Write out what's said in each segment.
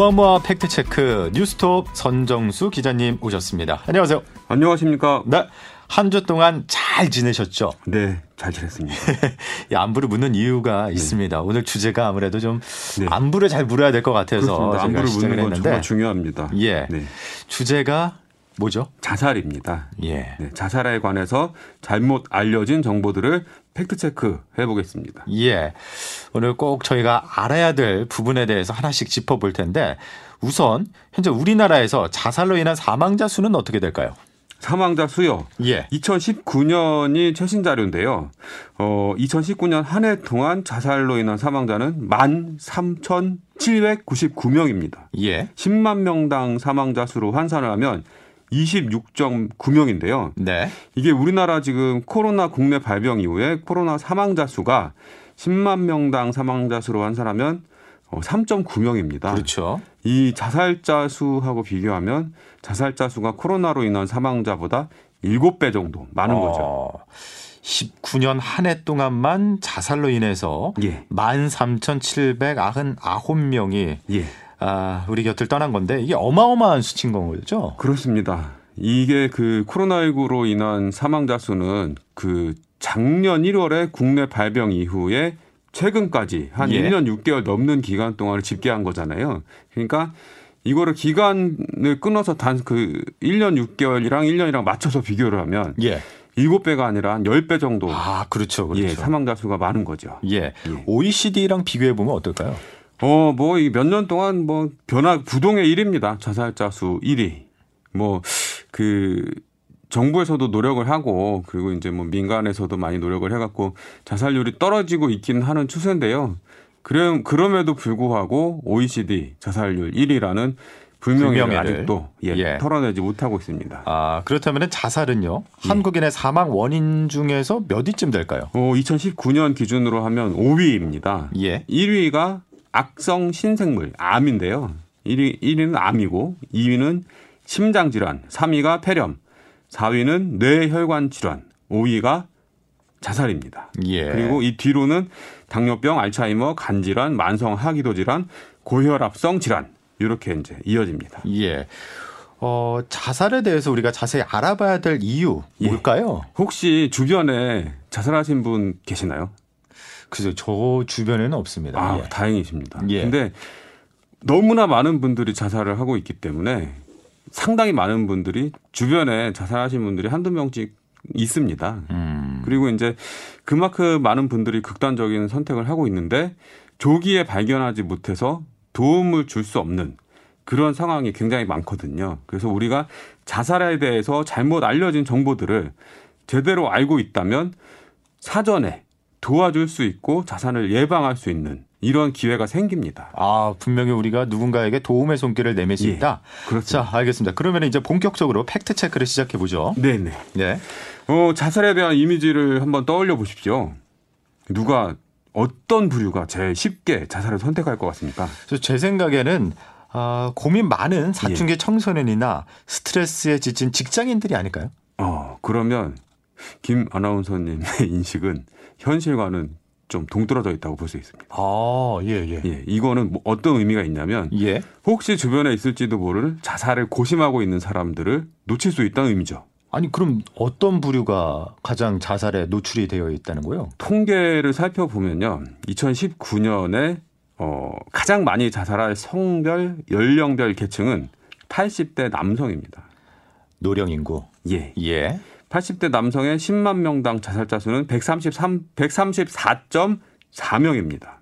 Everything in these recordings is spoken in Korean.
모아모아 fact check 뉴스톱 선정수 기자님 오셨습니다. 안녕하세요. 안녕하십니까. 네. 한 주 동안 잘 지내셨죠? 네, 잘 지냈습니다. 안부를 묻는 이유가 네. 있습니다. 오늘 주제가 아무래도 좀 네. 안부를 잘 물어야 될 것 같아서 안부를 묻는 건 정말 중요합니다. 예. 네. 주제가 뭐죠? 자살입니다. 예. 네, 자살에 관해서 잘못 알려진 정보들을 fact check 해보겠습니다. 예. 오늘 꼭 저희가 알아야 될 부분에 대해서 하나씩 짚어볼 텐데 우선 현재 우리나라에서 자살로 인한 사망자 수는 어떻게 될까요? 사망자 수요. 예. 2019년이 최신 자료인데요. 어, 2019년 한 해 동안 자살로 인한 사망자는 13,799명입니다. 예. 10만 명당 사망자 수로 환산을 하면 26.9명인데요. 네. 이게 우리나라 지금 코로나 국내 발병 이후에 코로나 사망자 수가 10만 명당 사망자 수로 환산하면 3.9명입니다. 어, 그렇죠. 이 자살자 수하고 비교하면 자살자 수가 코로나로 인한 사망자보다 7배 정도 많은 어, 거죠. 19년 한 해 동안만 자살로 인해서 예. 13,799명이 예. 아, 우리 곁을 떠난 건데 이게 어마어마한 수치인 거죠? 그렇습니다. 이게 그 코로나19로 인한 사망자 수는 그 작년 1월에 국내 발병 이후에 최근까지 한 예. 1년 6개월 넘는 기간 동안을 집계한 거잖아요. 그러니까 이거를 기간을 끊어서 단 그 1년 6개월이랑 1년이랑 맞춰서 비교를 하면 예. 7배가 아니라 한 10배 정도 아, 그렇죠. 그렇죠. 예, 사망자 수가 많은 거죠. 예. 예. OECD랑 비교해 보면 어떨까요? 어, 뭐, 몇년 동안 뭐, 변화, 부동의 1위입니다. 자살자 수 1위. 뭐, 그, 정부에서도 노력을 하고, 그리고 이제 뭐 민간에서도 많이 노력을 해갖고 자살률이 떨어지고 있긴 하는 추세인데요. 그럼, 그럼에도 불구하고 OECD 자살률 1위라는 불명예를, 아직도 예, 예. 털어내지 못하고 있습니다. 아, 그렇다면 자살은요? 예. 한국인의 사망 원인 중에서 몇 위쯤 될까요? 어, 2019년 기준으로 하면 5위입니다. 예. 1위가 악성 신생물, 암인데요. 1위, 1위는 암이고, 2위는 심장 질환, 3위가 폐렴, 4위는 뇌혈관 질환, 5위가 자살입니다. 예. 그리고 이 뒤로는 당뇨병, 알츠하이머, 간 질환, 만성 하기도 질환, 고혈압성 질환 이렇게 이제 이어집니다. 예. 어, 자살에 대해서 우리가 자세히 알아봐야 될 이유 예. 뭘까요? 예. 혹시 주변에 자살하신 분 계시나요? 글쎄요, 저 주변에는 없습니다. 아, 예. 다행이십니다. 예. 근데 너무나 많은 분들이 자살을 하고 있기 때문에 상당히 많은 분들이 주변에 자살하신 분들이 한두 명씩 있습니다. 음. 그리고 이제 그만큼 많은 분들이 극단적인 선택을 하고 있는데 조기에 발견하지 못해서 도움을 줄 수 없는 그런 상황이 굉장히 많거든요. 그래서 우리가 자살에 대해서 잘못 알려진 정보들을 제대로 알고 있다면 사전에 도와줄 수 있고 자산을 예방할 수 있는 이런 기회가 생깁니다. 아, 분명히 우리가 누군가에게 도움의 손길을 내밀 수 예, 있다. 그렇죠. 자, 알겠습니다. 그러면 이제 본격적으로 팩트 체크를 시작해 보죠. 네, 네. 네. 어, 자살에 대한 이미지를 한번 떠올려 보십시오. 누가 어떤 부류가 제일 쉽게 자살을 선택할 것 같습니까? 제 생각에는 어, 고민 많은 사춘기 예. 청소년이나 스트레스에 지친 직장인들이 아닐까요? 어, 그러면 김 아나운서님의 인식은 현실과는 좀 동떨어져 있다고 볼 수 있습니다. 아, 예, 예. 예, 이거는 뭐 어떤 의미가 있냐면 예. 혹시 주변에 있을지도 모를 자살을 고심하고 있는 사람들을 놓칠 수 있다는 의미죠. 아니 그럼 어떤 부류가 가장 자살에 노출이 되어 있다는 거요? 통계를 살펴보면요. 2019년에 어, 가장 많이 자살할 성별, 연령별 계층은 80대 남성입니다. 노령 인구. 예. 예. 80대 남성의 10만 명당 자살자 수는 133 134.4명입니다.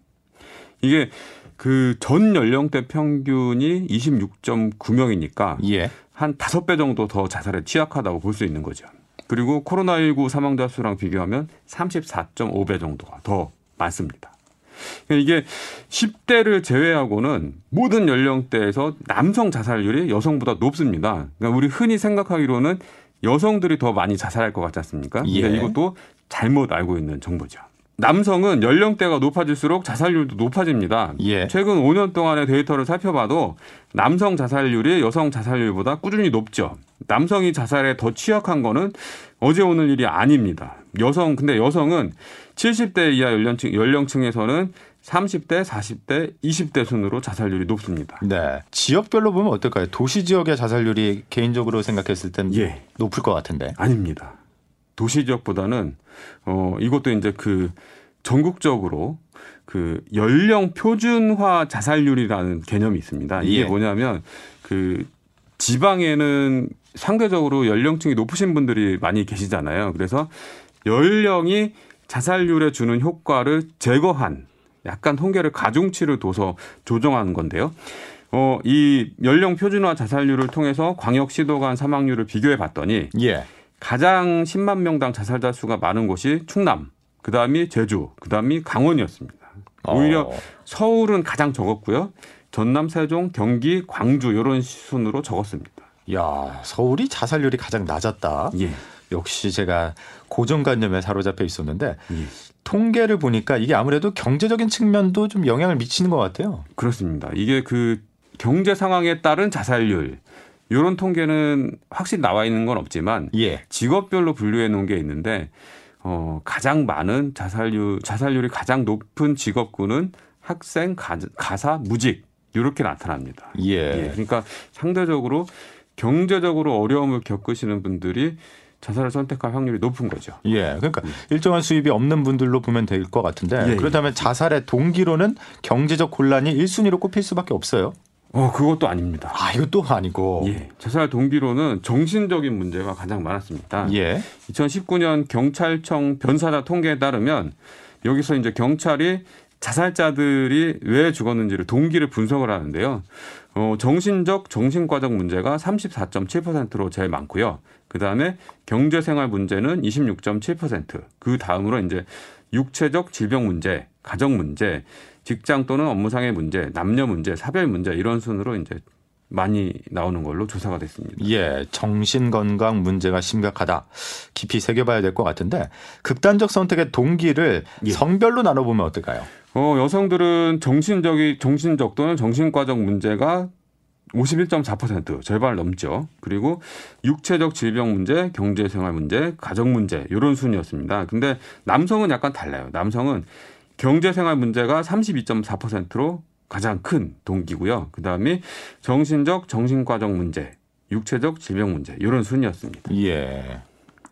이게 그 전 연령대 평균이 26.9명이니까 예. 한 5배 정도 더 자살에 취약하다고 볼 수 있는 거죠. 그리고 코로나19 사망자 수랑 비교하면 34.5배 정도가 더 많습니다. 이게 10대를 제외하고는 모든 연령대에서 남성 자살률이 여성보다 높습니다. 그러니까 우리 흔히 생각하기로는 여성들이 더 많이 자살할 것 같지 않습니까? 예. 근데 이것도 잘못 알고 있는 정보죠. 남성은 연령대가 높아질수록 자살률도 높아집니다. 예. 최근 5년 동안의 데이터를 살펴봐도 남성 자살률이 여성 자살률보다 꾸준히 높죠. 남성이 자살에 더 취약한 거는 어제 오늘 일이 아닙니다. 여성 근데 여성은 70대 이하 연령층 연령층에서는 30대, 40대, 20대 순으로 자살률이 높습니다. 네. 지역별로 보면 어떨까요? 도시 지역의 자살률이 개인적으로 생각했을 땐 예. 높을 것 같은데. 아닙니다. 도시 지역보다는 어 이것도 이제 그 전국적으로 그 연령 표준화 자살률이라는 개념이 있습니다. 이게 예. 뭐냐면 그 지방에는 상대적으로 연령층이 높으신 분들이 많이 계시잖아요. 그래서 연령이 자살률에 주는 효과를 제거한 약간 통계를 가중치를 둬서 조정한 건데요. 어, 이 연령 표준화 자살률을 통해서 광역시도 간 사망률을 비교해 봤더니 예. 가장 10만 명당 자살자 수가 많은 곳이 충남, 그 다음이 제주, 그 다음이 강원이었습니다. 오히려 어. 서울은 가장 적었고요. 전남, 세종, 경기, 광주 이런 순으로 적었습니다. 야, 서울이 자살률이 가장 낮았다. 예. 역시 제가 고정관념에 사로잡혀 있었는데 예. 통계를 보니까 이게 아무래도 경제적인 측면도 좀 영향을 미치는 것 같아요. 그렇습니다. 이게 그 경제 상황에 따른 자살률 이런 통계는 확실히 나와 있는 건 없지만 예. 직업별로 분류해 놓은 게 있는데 어, 가장 많은 자살률 자살률이 가장 높은 직업군은 학생, 가, 가사, 무직 이렇게 나타납니다. 예. 예, 그러니까 상대적으로 경제적으로 어려움을 겪으시는 분들이 자살을 선택할 확률이 높은 거죠. 예. 그러니까 일정한 수입이 없는 분들로 보면 될 것 같은데 예, 그렇다면 자살의 동기로는 경제적 곤란이 1순위로 꼽힐 수밖에 없어요. 어, 그것도 아닙니다. 아, 이것도 아니고. 예, 자살 동기로는 정신적인 문제가 가장 많았습니다. 예. 2019년 경찰청 변사자 통계에 따르면 여기서 이제 경찰이 자살자들이 왜 죽었는지를 동기를 분석을 하는데요. 어, 정신적, 정신과적 문제가 34.7%로 제일 많고요. 그 다음에 경제생활 문제는 26.7%. 그 다음으로 이제 육체적 질병 문제, 가정 문제, 직장 또는 업무상의 문제, 남녀 문제, 사별 문제 이런 순으로 이제 많이 나오는 걸로 조사가 됐습니다. 예, 정신 건강 문제가 심각하다. 깊이 새겨봐야 될 것 같은데 극단적 선택의 동기를 예. 성별로 나눠보면 어떨까요? 어, 여성들은 정신적이 정신적 또는 정신과적 문제가 51.4% 절반을 넘죠. 그리고 육체적 질병 문제, 경제 생활 문제, 가정 문제 이런 순이었습니다. 근데 남성은 약간 달라요. 남성은 경제 생활 문제가 32.4%로 가장 큰 동기고요. 그다음에 정신적, 정신과적 문제, 육체적 질병 문제 이런 순이었습니다. 예.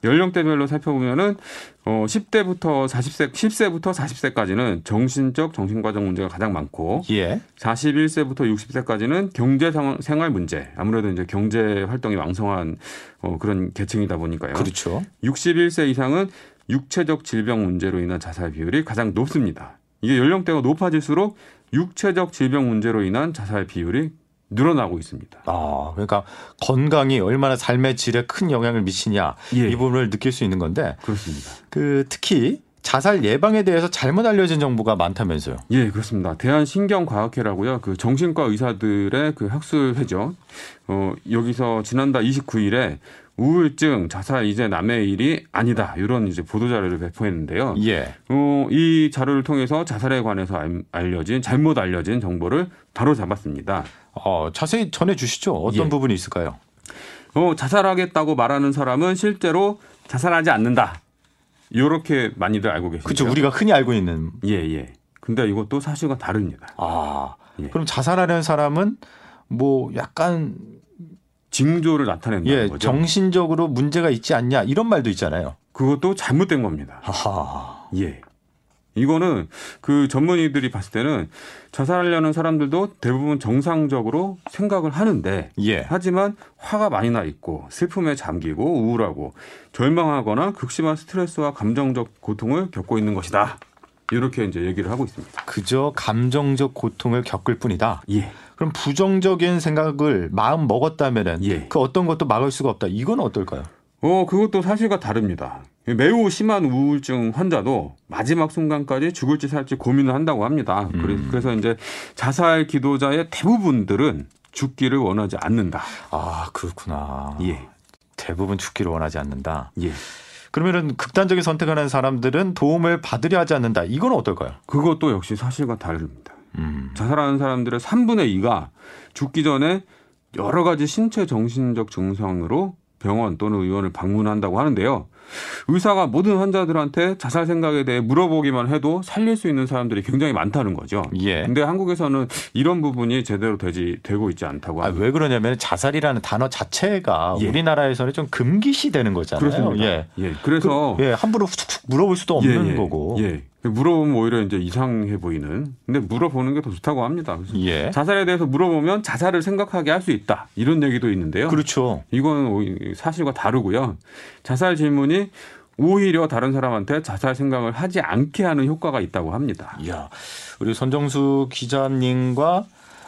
연령대별로 살펴보면은 어 10대부터 40세, 10세부터 40세까지는 정신적, 정신과적 문제가 가장 많고 예. 41세부터 60세까지는 경제 생활 문제. 아무래도 이제 경제 활동이 왕성한 어 그런 계층이다 보니까요. 그렇죠. 61세 이상은 육체적 질병 문제로 인한 자살 비율이 가장 높습니다. 이게 연령대가 높아질수록 육체적 질병 문제로 인한 자살 비율이 늘어나고 있습니다. 아, 그러니까 건강이 얼마나 삶의 질에 큰 영향을 미치냐 예. 이 부분을 느낄 수 있는 건데 그렇습니다. 그 특히 자살 예방에 대해서 잘못 알려진 정보가 많다면서요. 예, 그렇습니다. 대한신경과학회라고요. 그 정신과 의사들의 그 학술회죠. 어, 여기서 지난달 29일에 우울증, 자살 이제 남의 일이 아니다. 이런 이제 보도 자료를 배포했는데요. 예. 어, 이 자료를 통해서 자살에 관해서 알- 알려진 잘못 알려진 정보를 바로 잡았습니다. 어, 자세히 전해 주시죠. 어떤 예. 부분이 있을까요? 어, 자살하겠다고 말하는 사람은 실제로 자살하지 않는다. 이렇게 많이들 알고 계시죠. 그렇죠. 우리가 흔히 알고 있는 예, 예. 근데 이것도 사실과 다릅니다. 아. 예. 그럼 자살하는 사람은 뭐 약간 징조를 나타낸다는 예, 거죠. 정신적으로 문제가 있지 않냐 이런 말도 있잖아요. 그것도 잘못된 겁니다. 하하. 예. 이거는 그 전문의들이 봤을 때는 자살하려는 사람들도 대부분 정상적으로 생각을 하는데 예. 하지만 화가 많이 나 있고 슬픔에 잠기고 우울하고 절망하거나 극심한 스트레스와 감정적 고통을 겪고 있는 것이다. 이렇게 이제 얘기를 하고 있습니다. 그저 감정적 고통을 겪을 뿐이다. 예. 그럼 부정적인 생각을 마음 먹었다면은 예. 그 어떤 것도 막을 수가 없다. 이건 어떨까요? 어, 그것도 사실과 다릅니다. 매우 심한 우울증 환자도 마지막 순간까지 죽을지 살지 고민을 한다고 합니다. 그래- 음. 그래서 이제 자살 기도자의 대부분들은 죽기를 원하지 않는다. 아 그렇구나. 예. 대부분 죽기를 원하지 않는다. 예. 그러면은 극단적인 선택하는 사람들은 도움을 받으려 하지 않는다. 이건 어떨까요? 그것도 역시 사실과 다릅니다. 음. 자살하는 사람들의 3분의 2가 죽기 전에 여러 가지 신체 정신적 증상으로 병원 또는 의원을 방문한다고 하는데요. 의사가 모든 환자들한테 자살 생각에 대해 물어보기만 해도 살릴 수 있는 사람들이 굉장히 많다는 거죠. 예. 근데 한국에서는 이런 부분이 제대로 되지 되고 있지 않다고 아, 합니다. 왜 그러냐면 자살이라는 단어 자체가 예. 우리나라에서는 좀 금기시 되는 거잖아요. 그렇습니다. 예. 예. 그래서 그, 예, 함부로 툭툭 물어볼 수도 없는 예, 예. 거고. 예. 물어보면 오히려 이제 이상해 보이는. 근데 물어보는 게 더 좋다고 합니다. 예. 자살에 대해서 물어보면 자살을 생각하게 할 수 있다. 이런 얘기도 있는데요. 그렇죠. 이건 사실과 다르고요. 자살 질문이 오히려 다른 사람한테 자살 생각을 하지 않게 하는 효과가 있다고 합니다. 이야, 우리 손정수 기자님과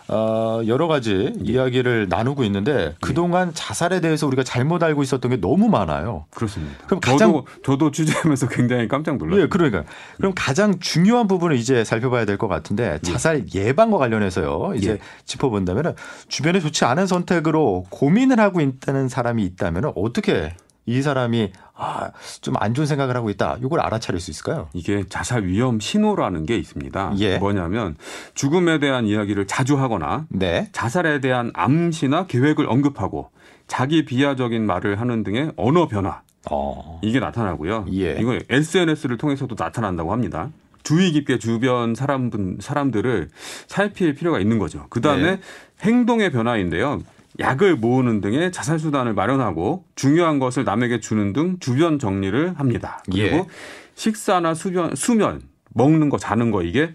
어, 여러 가지 이야기를 나누고 있는데 그동안 자살에 대해서 우리가 잘못 알고 있었던 게 너무 많아요. 그렇습니다. 그럼 가장- 저도 저도 취재하면서 굉장히 깜짝 놀랐어요. 예, 그러니까. 그럼 가장 중요한 부분을 이제 살펴봐야 될 것 같은데 자살 예방과 관련해서요. 이제 예. 짚어본다면 주변에 좋지 않은 선택으로 고민을 하고 있다는 사람이 있다면 어떻게 이 사람이 아, 좀 안 좋은 생각을 하고 있다. 이걸 알아차릴 수 있을까요? 이게 자살 위험 신호라는 게 있습니다. 예. 뭐냐면 죽음에 대한 이야기를 자주 하거나 네. 자살에 대한 암시나 계획을 언급하고 자기 비하적인 말을 하는 등의 언어 변화 어. 이게 나타나고요. 예. 이거 SNS를 통해서도 나타난다고 합니다. 주의 깊게 주변 사람분 사람들을 살필 필요가 있는 거죠. 그 다음에 네. 행동의 변화인데요. 약을 모으는 등의 자살 수단을 마련하고 중요한 것을 남에게 주는 등 주변 정리를 합니다. 그리고 예. 식사나 수면, 수면, 먹는 거, 자는 거 이게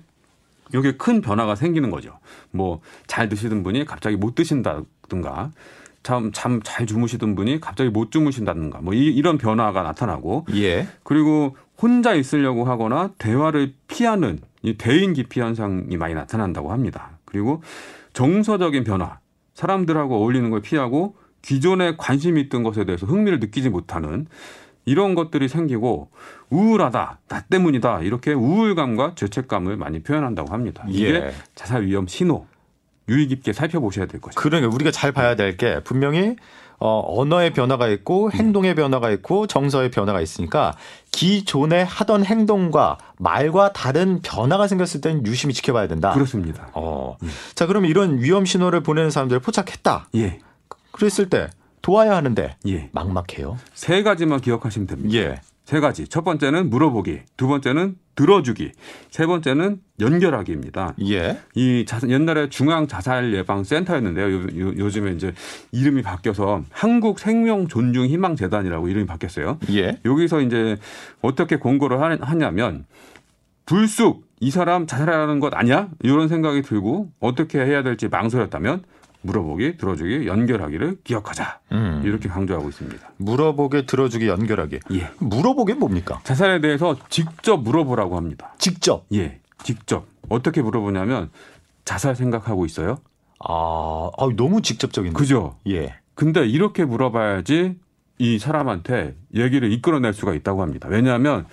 여기에 큰 변화가 생기는 거죠. 뭐 잘 드시던 분이 갑자기 못 드신다든가 참참잘 주무시던 분이 갑자기 못 주무신다든가 뭐 이, 이런 변화가 나타나고 예. 그리고 혼자 있으려고 하거나 대화를 피하는 이 대인 기피 현상이 많이 나타난다고 합니다. 그리고 정서적인 변화, 사람들하고 어울리는 걸 피하고 기존에 관심이 있던 것에 대해서 흥미를 느끼지 못하는 이런 것들이 생기고 우울하다, 나 때문이다 이렇게 우울감과 죄책감을 많이 표현한다고 합니다. 이게 예. 자살 위험 신호 유의 깊게 살펴보셔야 될 것입니다. 그러니까 우리가 잘 봐야 될 게 분명히 어, 언어의 변화가 있고 행동의 변화가 있고 정서의 변화가 있으니까 기존에 하던 행동과 말과 다른 변화가 생겼을 때는 유심히 지켜봐야 된다. 그렇습니다. 어. 자, 그럼 이런 위험 신호를 보내는 사람들을 포착했다. 예, 그랬을 때 도와야 하는데 예. 막막해요. 세 가지만 기억하시면 됩니다. 예. 세 가지. 첫 번째는 물어보기, 두 번째는 들어주기, 세 번째는 연결하기입니다. 예. 이 자, 옛날에 중앙 자살 예방 센터였는데요. 요, 요, 즘에 이제 이름이 바뀌어서 한국 생명 존중 희망 재단이라고 이름이 바뀌었어요. 예. 여기서 이제 어떻게 권고를 하- 하냐면 불쑥 이 사람 자살하는 것 아니야? 이런 생각이 들고 어떻게 해야 될지 망설였다면 물어보기, 들어주기, 연결하기를 기억하자. 음. 이렇게 강조하고 있습니다. 물어보게 들어주기 연결하기. 예. 물어보게 뭡니까? 자살에 대해서 직접 물어보라고 합니다. 직접. 예, 직접. 어떻게 물어보냐면 자살 생각하고 있어요? 아, 아 너무 직접적인데. 그죠? 예. 근데 이렇게 물어봐야지 이 사람한테 얘기를 이끌어낼 수가 있다고 합니다. 왜냐하면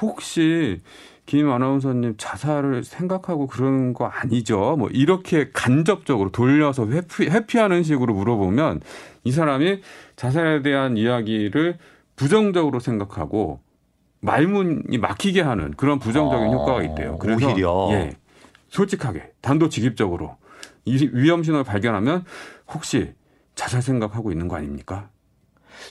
혹시 김 아나운서님 자살을 생각하고 그러는 거 아니죠? 뭐 이렇게 간접적으로 돌려서 회피, 회피하는 식으로 물어보면 이 사람이 자살에 대한 이야기를 부정적으로 생각하고 말문이 막히게 하는 그런 부정적인 아, 효과가 있대요. 그래서 오히려. 예, 솔직하게 단도직입적으로 이 위험 신호를 발견하면 혹시 자살 생각하고 있는 거 아닙니까?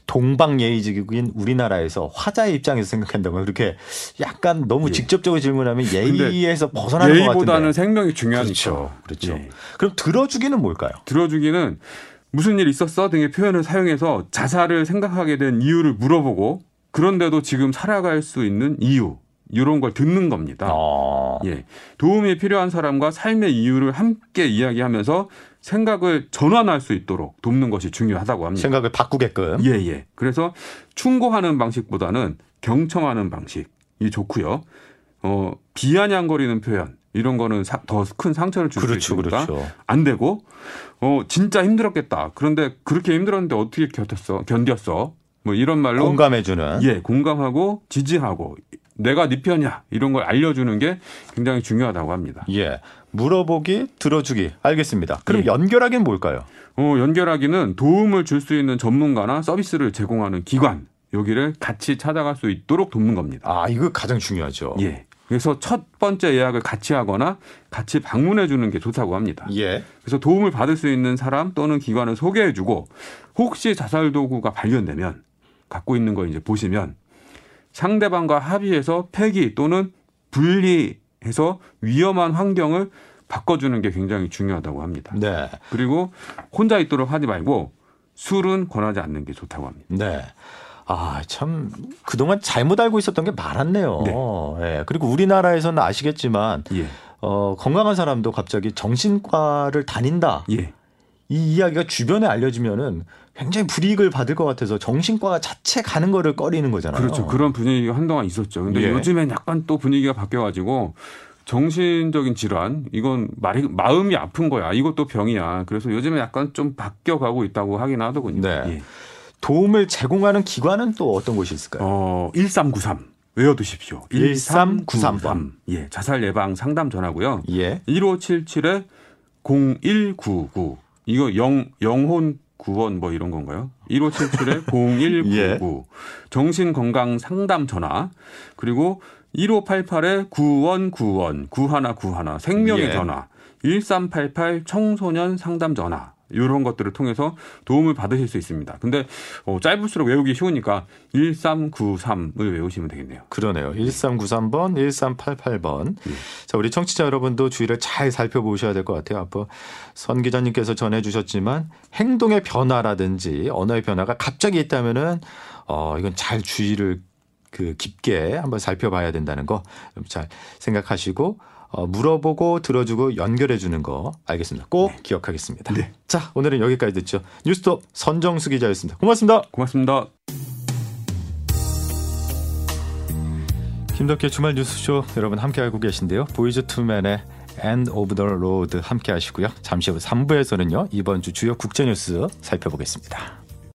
동방예의적인 우리나라에서 화자의 입장에서 생각한다면 그렇게 약간 너무 예. 직접적으로 질문하면 예의에서 벗어나는 것 예의보다는 같은데. 생명이 중요하니까. 그렇죠. 그렇죠. 예. 그럼 들어주기는 뭘까요? 들어주기는 무슨 일 있었어 등의 표현을 사용해서 자살을 생각하게 된 이유를 물어보고 그런데도 지금 살아갈 수 있는 이유 이런 걸 듣는 겁니다. 어. 예. 도움이 필요한 사람과 삶의 이유를 함께 이야기하면서 생각을 전환할 수 있도록 돕는 것이 중요하다고 합니다. 생각을 바꾸게끔. 예, 예. 그래서 충고하는 방식보다는 경청하는 방식이 좋고요. 어, 비아냥거리는 표현 이런 거는 더 큰 상처를 줄수 그렇죠, 있으니까 그렇죠. 안 되고 어 진짜 힘들었겠다. 그런데 그렇게 힘들었는데 어떻게 견뎠어? 견뎠어? 뭐 이런 말로 공감해주는. 예, 공감하고 지지하고 내가 네 편이야 이런 걸 알려주는 게 굉장히 중요하다고 합니다. 예. 물어보기, 들어주기. 알겠습니다. 그럼 예. 연결하기는 뭘까요? 어, 연결하기는 도움을 줄 수 있는 전문가나 서비스를 제공하는 기관 여기를 같이 찾아갈 수 있도록 돕는 겁니다. 아, 이거 가장 중요하죠. 예. 그래서 첫 번째 예약을 같이 하거나 같이 방문해 주는 게 좋다고 합니다. 예. 그래서 도움을 받을 수 있는 사람 또는 기관을 소개해 주고 혹시 자살 도구가 발견되면 갖고 있는 거 이제 보시면 상대방과 합의해서 폐기 또는 분리해서 위험한 환경을 바꿔주는 게 굉장히 중요하다고 합니다. 네. 그리고 혼자 있도록 하지 말고 술은 권하지 않는 게 좋다고 합니다. 네. 아, 참, 그동안 잘못 알고 있었던 게 많았네요. 예. 그리고 우리나라에서는 아시겠지만, 예. 어, 건강한 사람도 갑자기 정신과를 다닌다. 예. 이 이야기가 주변에 알려지면은 굉장히 불이익을 받을 것 같아서 정신과 자체 가는 거를 꺼리는 거잖아요. 그렇죠. 그런 분위기가 한동안 있었죠. 근데 예. 요즘엔 약간 또 분위기가 바뀌어가지고 정신적인 질환, 이건 말이, 마음이 아픈 거야. 이것도 병이야. 그래서 요즘에 약간 좀 바뀌어가고 있다고 하긴 하더군요. 네. 예. 도움을 제공하는 기관은 또 어떤 곳이 있을까요? 어, 1393. 외워두십시오. 1393번. 예, 자살 예방 상담 전화고요. 예. 1577에 0199. 이거 영, 영혼 구원 뭐 이런 건가요? 1577에 0199. 정신건강 상담 전화. 그리고 1588에 구원 구원 구하나 구하나 생명의 예. 전화. 1388 청소년 상담 전화. 이런 것들을 통해서 도움을 받으실 수 있습니다. 근데 어, 짧을수록 외우기 쉬우니까 1393을 외우시면 되겠네요. 그러네요. 1393번, 1388번. 예. 자, 우리 청취자 여러분도 주의를 잘 살펴보셔야 될 것 같아요. 앞서 선 기자님께서 전해주셨지만 행동의 변화라든지 언어의 변화가 갑자기 있다면은 어, 이건 잘 주의를 그 깊게 한번 살펴봐야 된다는 거잘 생각하시고 어, 물어보고 들어주고 연결해 주는 거 알겠습니다. 꼭 기억하겠습니다. 네. 자, 오늘은 여기까지 듣죠. 뉴스톱 선정수 기자였습니다. 고맙습니다. 고맙습니다. 김덕기의 주말 뉴스쇼 여러분 함께 하고 계신데요. 보이즈 투맨의 End of the Road 함께 하시고요. 잠시 후 3부에서는요. 이번 주 주요 국제 뉴스 살펴보겠습니다.